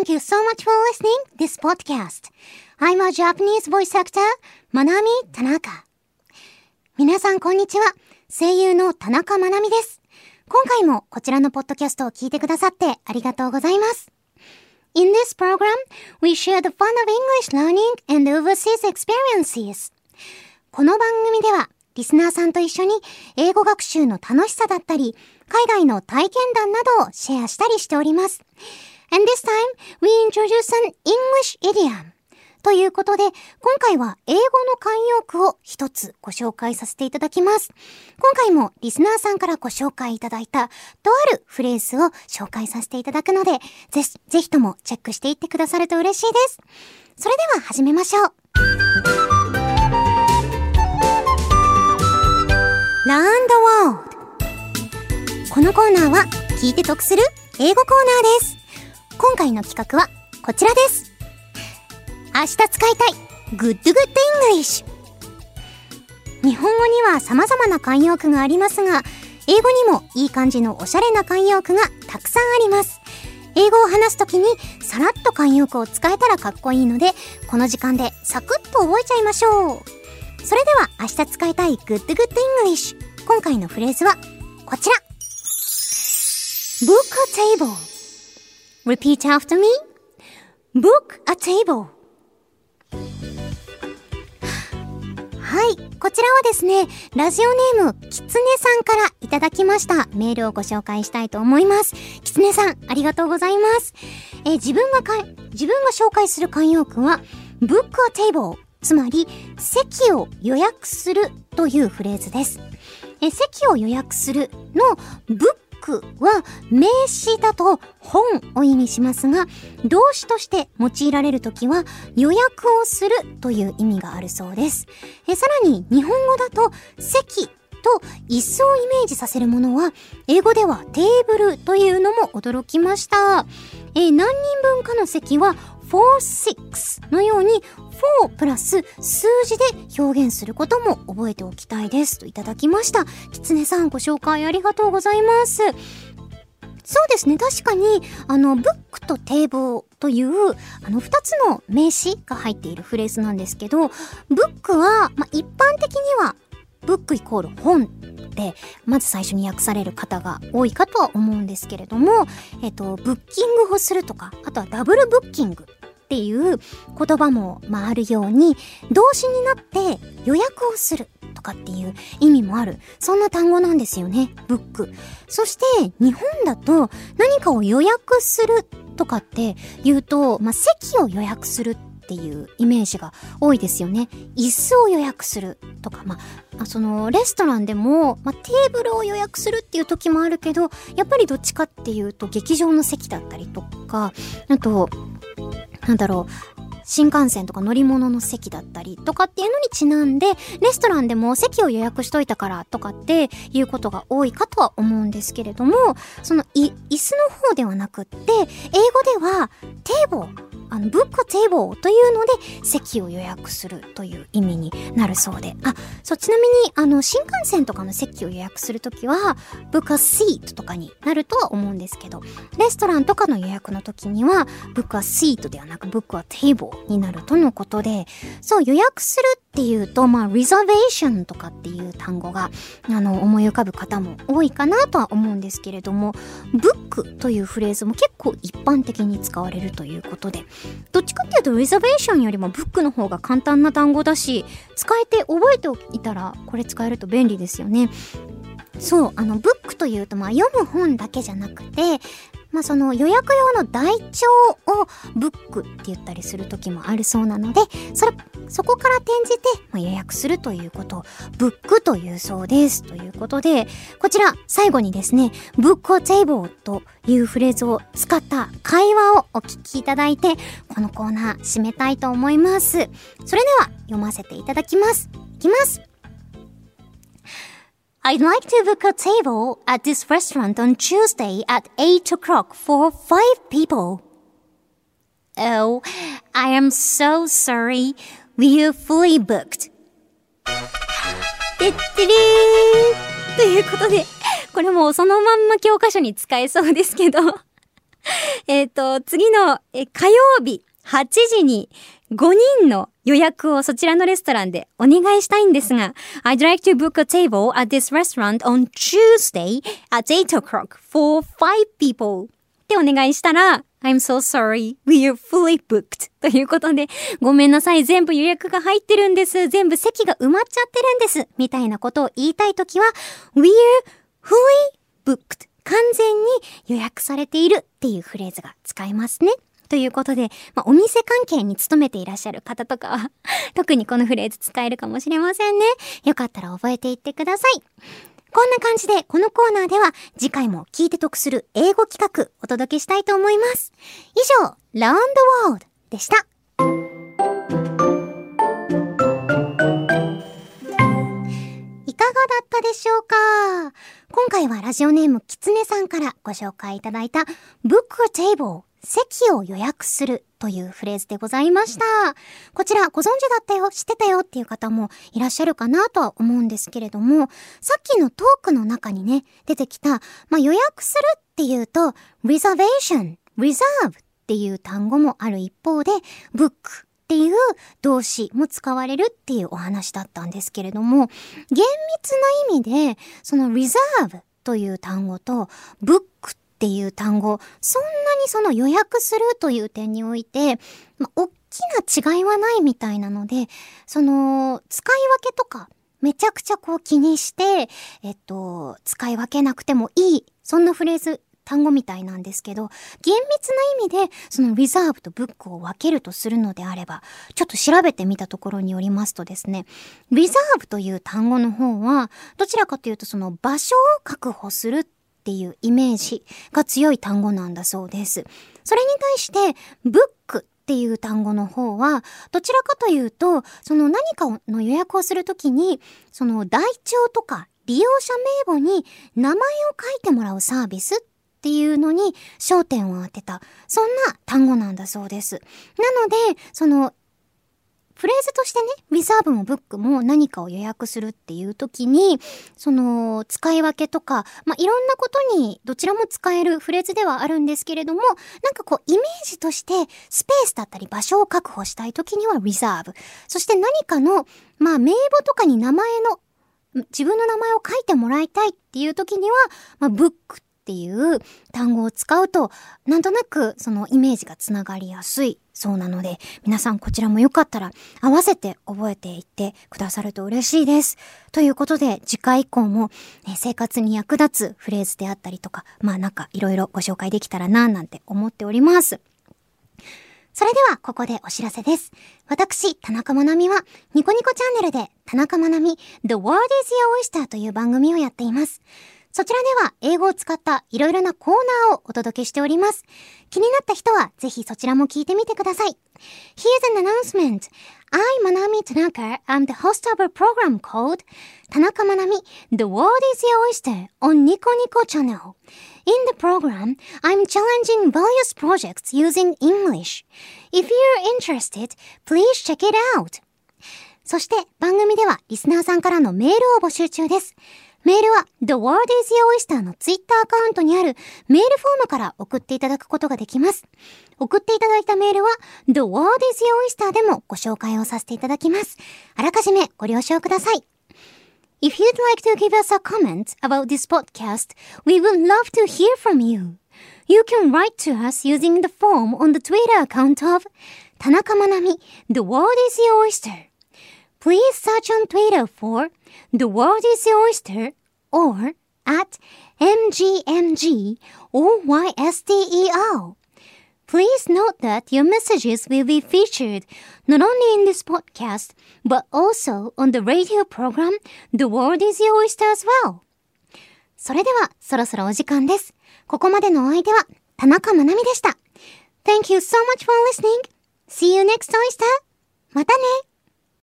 Thank you so much for listening this podcast. I'm a Japanese voice actor, Manami Tanaka. 皆さんこんにちは。声優の田中まなみです。今回もこちらのポッドキャストを聞いてくださってありがとうございます。In this program, we share the fun of English learning and overseas experiences. この番組ではリスナーさんと一緒に英語学習の楽しさだったり、海外の体験談などをシェアしたりしております。And this time, we introduce an English idiom. ということで、今回は英語の慣用句を一つご紹介させていただきます。今回もリスナーさんからご紹介いただいたとあるフレーズを紹介させていただくので、ぜひ、ぜひともチェックしていってくださると嬉しいです。それでは始めましょう。Learn the World このコーナーは聞いて得する英語コーナーです。今回の企画はこちらです。明日使いたい Good Good English 日本語には様々な慣用句がありますが、英語にもいい感じのおしゃれな慣用句がたくさんあります。英語を話すときにさらっと慣用句を使えたらかっこいいので、この時間でサクッと覚えちゃいましょう。それでは明日使いたい Good Good English 今回のフレーズはこちら Book a table Repeat after me Book a table はい。こちらはですね、ラジオネーム、きつねさんからいただきましたメールをご紹介したいと思います。きつねさん、ありがとうございます。え自分がか、自分が紹介する慣用句は、book a table つまり、席を予約するというフレーズです。え席を予約するの book クは名詞だと本を意味しますが、動詞として用いられるときは予約をするという意味があるそうです。えさらに日本語だと席と椅子をイメージさせるものは、英語ではテーブルというのも驚きました。え何人分かの席は46のように4プラス数字で表現することも覚えておきたいですといただきました。きつねさんご紹介ありがとうございます。そうですね。確かに、あの、ブックと堤防という、あの、二つの名詞が入っているフレーズなんですけど、ブックは、まあ、一般的には、ブックイコール本で、まず最初に訳される方が多いかとは思うんですけれども、えっと、ブッキングをするとか、あとはダブルブッキングっていう言葉も、まあ、あるように、動詞になって予約をするとかっていう意味もある。そんな単語なんですよね。ブック。そして、日本だと何かを予約するとかって言うと、まあ、席を予約するっていうイメージが多いですよね。椅子を予約するとか、まあ、そのレストランでも、まあ、テーブルを予約するっていう時もあるけど、やっぱりどっちかっていうと劇場の席だったりとか、あと、なんだろう、新幹線とか乗り物の席だったりとかっていうのにちなんで、レストランでも席を予約しといたからとかっていうことが多いかとは思うんですけれども、そのい、椅子の方ではなくって、英語ではテーブル、あの、ブックテーブルというので席を予約するという意味になるそうで。あ、そう、ちなみに、あの、新幹線とかの席を予約するときは、ブックシートとかになるとは思うんですけど、レストランとかの予約の時には、ブックはシートではなく、ブックはテーブルになるとのことで、そう、予約するってっていうと、まあ、リザベーションとかっていう単語が、あの、思い浮かぶ方も多いかなとは思うんですけれども、ブックというフレーズも結構一般的に使われるということで、どっちかっていうとリザベーションよりもブックの方が簡単な単語だし、使えて覚えておいたら、これ使えると便利ですよね。そう、あの、ブックというと、まあ、読む本だけじゃなくて、まあ、その予約用の台帳をブックって言ったりする時もあるそうなので、それ、そこから転じて、ま、予約するということをブックというそうです。ということで、こちら最後にですね、ブックをテーブルというフレーズを使った会話をお聞きいただいて、このコーナー締めたいと思います。それでは読ませていただきます。いきます。I'd like to book a table at this restaurant on Tuesday at 8 o'clock for five people. Oh, I am so sorry. We are fully booked. てってれーということで、これもそのまんま教科書に使えそうですけどえ えっ、と、次の、え、火曜日 8時に5人の予約をそちらのレストランでお願いしたいんですが、I'd like to book a table at this restaurant on Tuesday at 8 o'clock for 5 people ってお願いしたら、I'm so sorry, we're fully booked ということで、ごめんなさい、全部予約が入ってるんです。全部席が埋まっちゃってるんです。みたいなことを言いたいときは、we're fully booked 完全に予約されているっていうフレーズが使えますね。ということで、まあ、お店関係に勤めていらっしゃる方とかは 特にこのフレーズ使えるかもしれませんね。よかったら覚えていってください。こんな感じで、このコーナーでは、次回も聞いて得する英語企画、お届けしたいと思います。以上、ラウンドワールドでした。いかがだったでしょうか？今回はラジオネームきつねさんからご紹介いただいた Book a Table 席を予約するというフレーズでございました。こちらご存知だったよ、知ってたよっていう方もいらっしゃるかなとは思うんですけれども、さっきのトークの中にね、出てきた、まあ、予約するっていうと、reservation、reserve っていう単語もある一方で、book っていう動詞も使われるっていうお話だったんですけれども、厳密な意味で、その reserve という単語と book っていう単語、そんなにその予約するという点において、まあ、大きな違いはないみたいなので、その、使い分けとか、めちゃくちゃこう気にして、えっと、使い分けなくてもいい、そんなフレーズ、単語みたいなんですけど、厳密な意味で、そのリザーブとブックを分けるとするのであれば、ちょっと調べてみたところによりますとですね、リザーブという単語の方は、どちらかというとその場所を確保するっていうイメージが強い単語なんだそうです。それに対して、ブックっていう単語の方は、どちらかというと、その何かの予約をするときに、その台帳とか利用者名簿に名前を書いてもらうサービスっていうのに焦点を当てた、そんな単語なんだそうです。なので、そのフレーズとしてね、リザーブもブックも何かを予約するっていう時に、その、使い分けとか、まあ、いろんなことにどちらも使えるフレーズではあるんですけれども、なんかこう、イメージとして、スペースだったり場所を確保したい時にはリザーブ。そして何かの、まあ、名簿とかに名前の、自分の名前を書いてもらいたいっていう時には、まあ、ブックっていう単語を使うと、なんとなくそのイメージがつながりやすいそうなので、皆さんこちらもよかったら合わせて覚えていってくださると嬉しいです。ということで、次回以降も、ね、生活に役立つフレーズであったりとか、まあなんかいろいろご紹介できたらななんて思っております。それでは、ここでお知らせです。私、田中まなみは、ニコニコチャンネルで、田中まなみ、The World is Your Oyster という番組をやっています。そちらでは英語を使ったいろいろなコーナーをお届けしております。気になった人はぜひそちらも聞いてみてください。Here's an announcement. I'm Manami Tanaka. I'm the host of a program called Tanaka Manami, The World is Your Oyster on Nico Nico channel. In the program, I'm challenging various projects using English. If you're interested, please check it out. そして番組ではリスナーさんからのメールを募集中です。メールは The World is Your Oyster のツイッターアカウントにあるメールフォームから送っていただくことができます。送っていただいたメールは The World is Your Oyster でもご紹介をさせていただきます。あらかじめご了承ください。If you'd like to give us a comment about this podcast, we would love to hear from you. You can write to us using the form on the Twitter account of 田中まなみ The World is Your Oyster. Please search on Twitter for The World is Your Oyster or at MGMG or YSTER. Please note that your messages will be featured not only in this podcast, but also on the radio program The World is Your Oyster as well. それでは、そろそろお時間です。ここまでのお相手は、田中まなみでした。Thank you so much for listening. See you next oyster. またね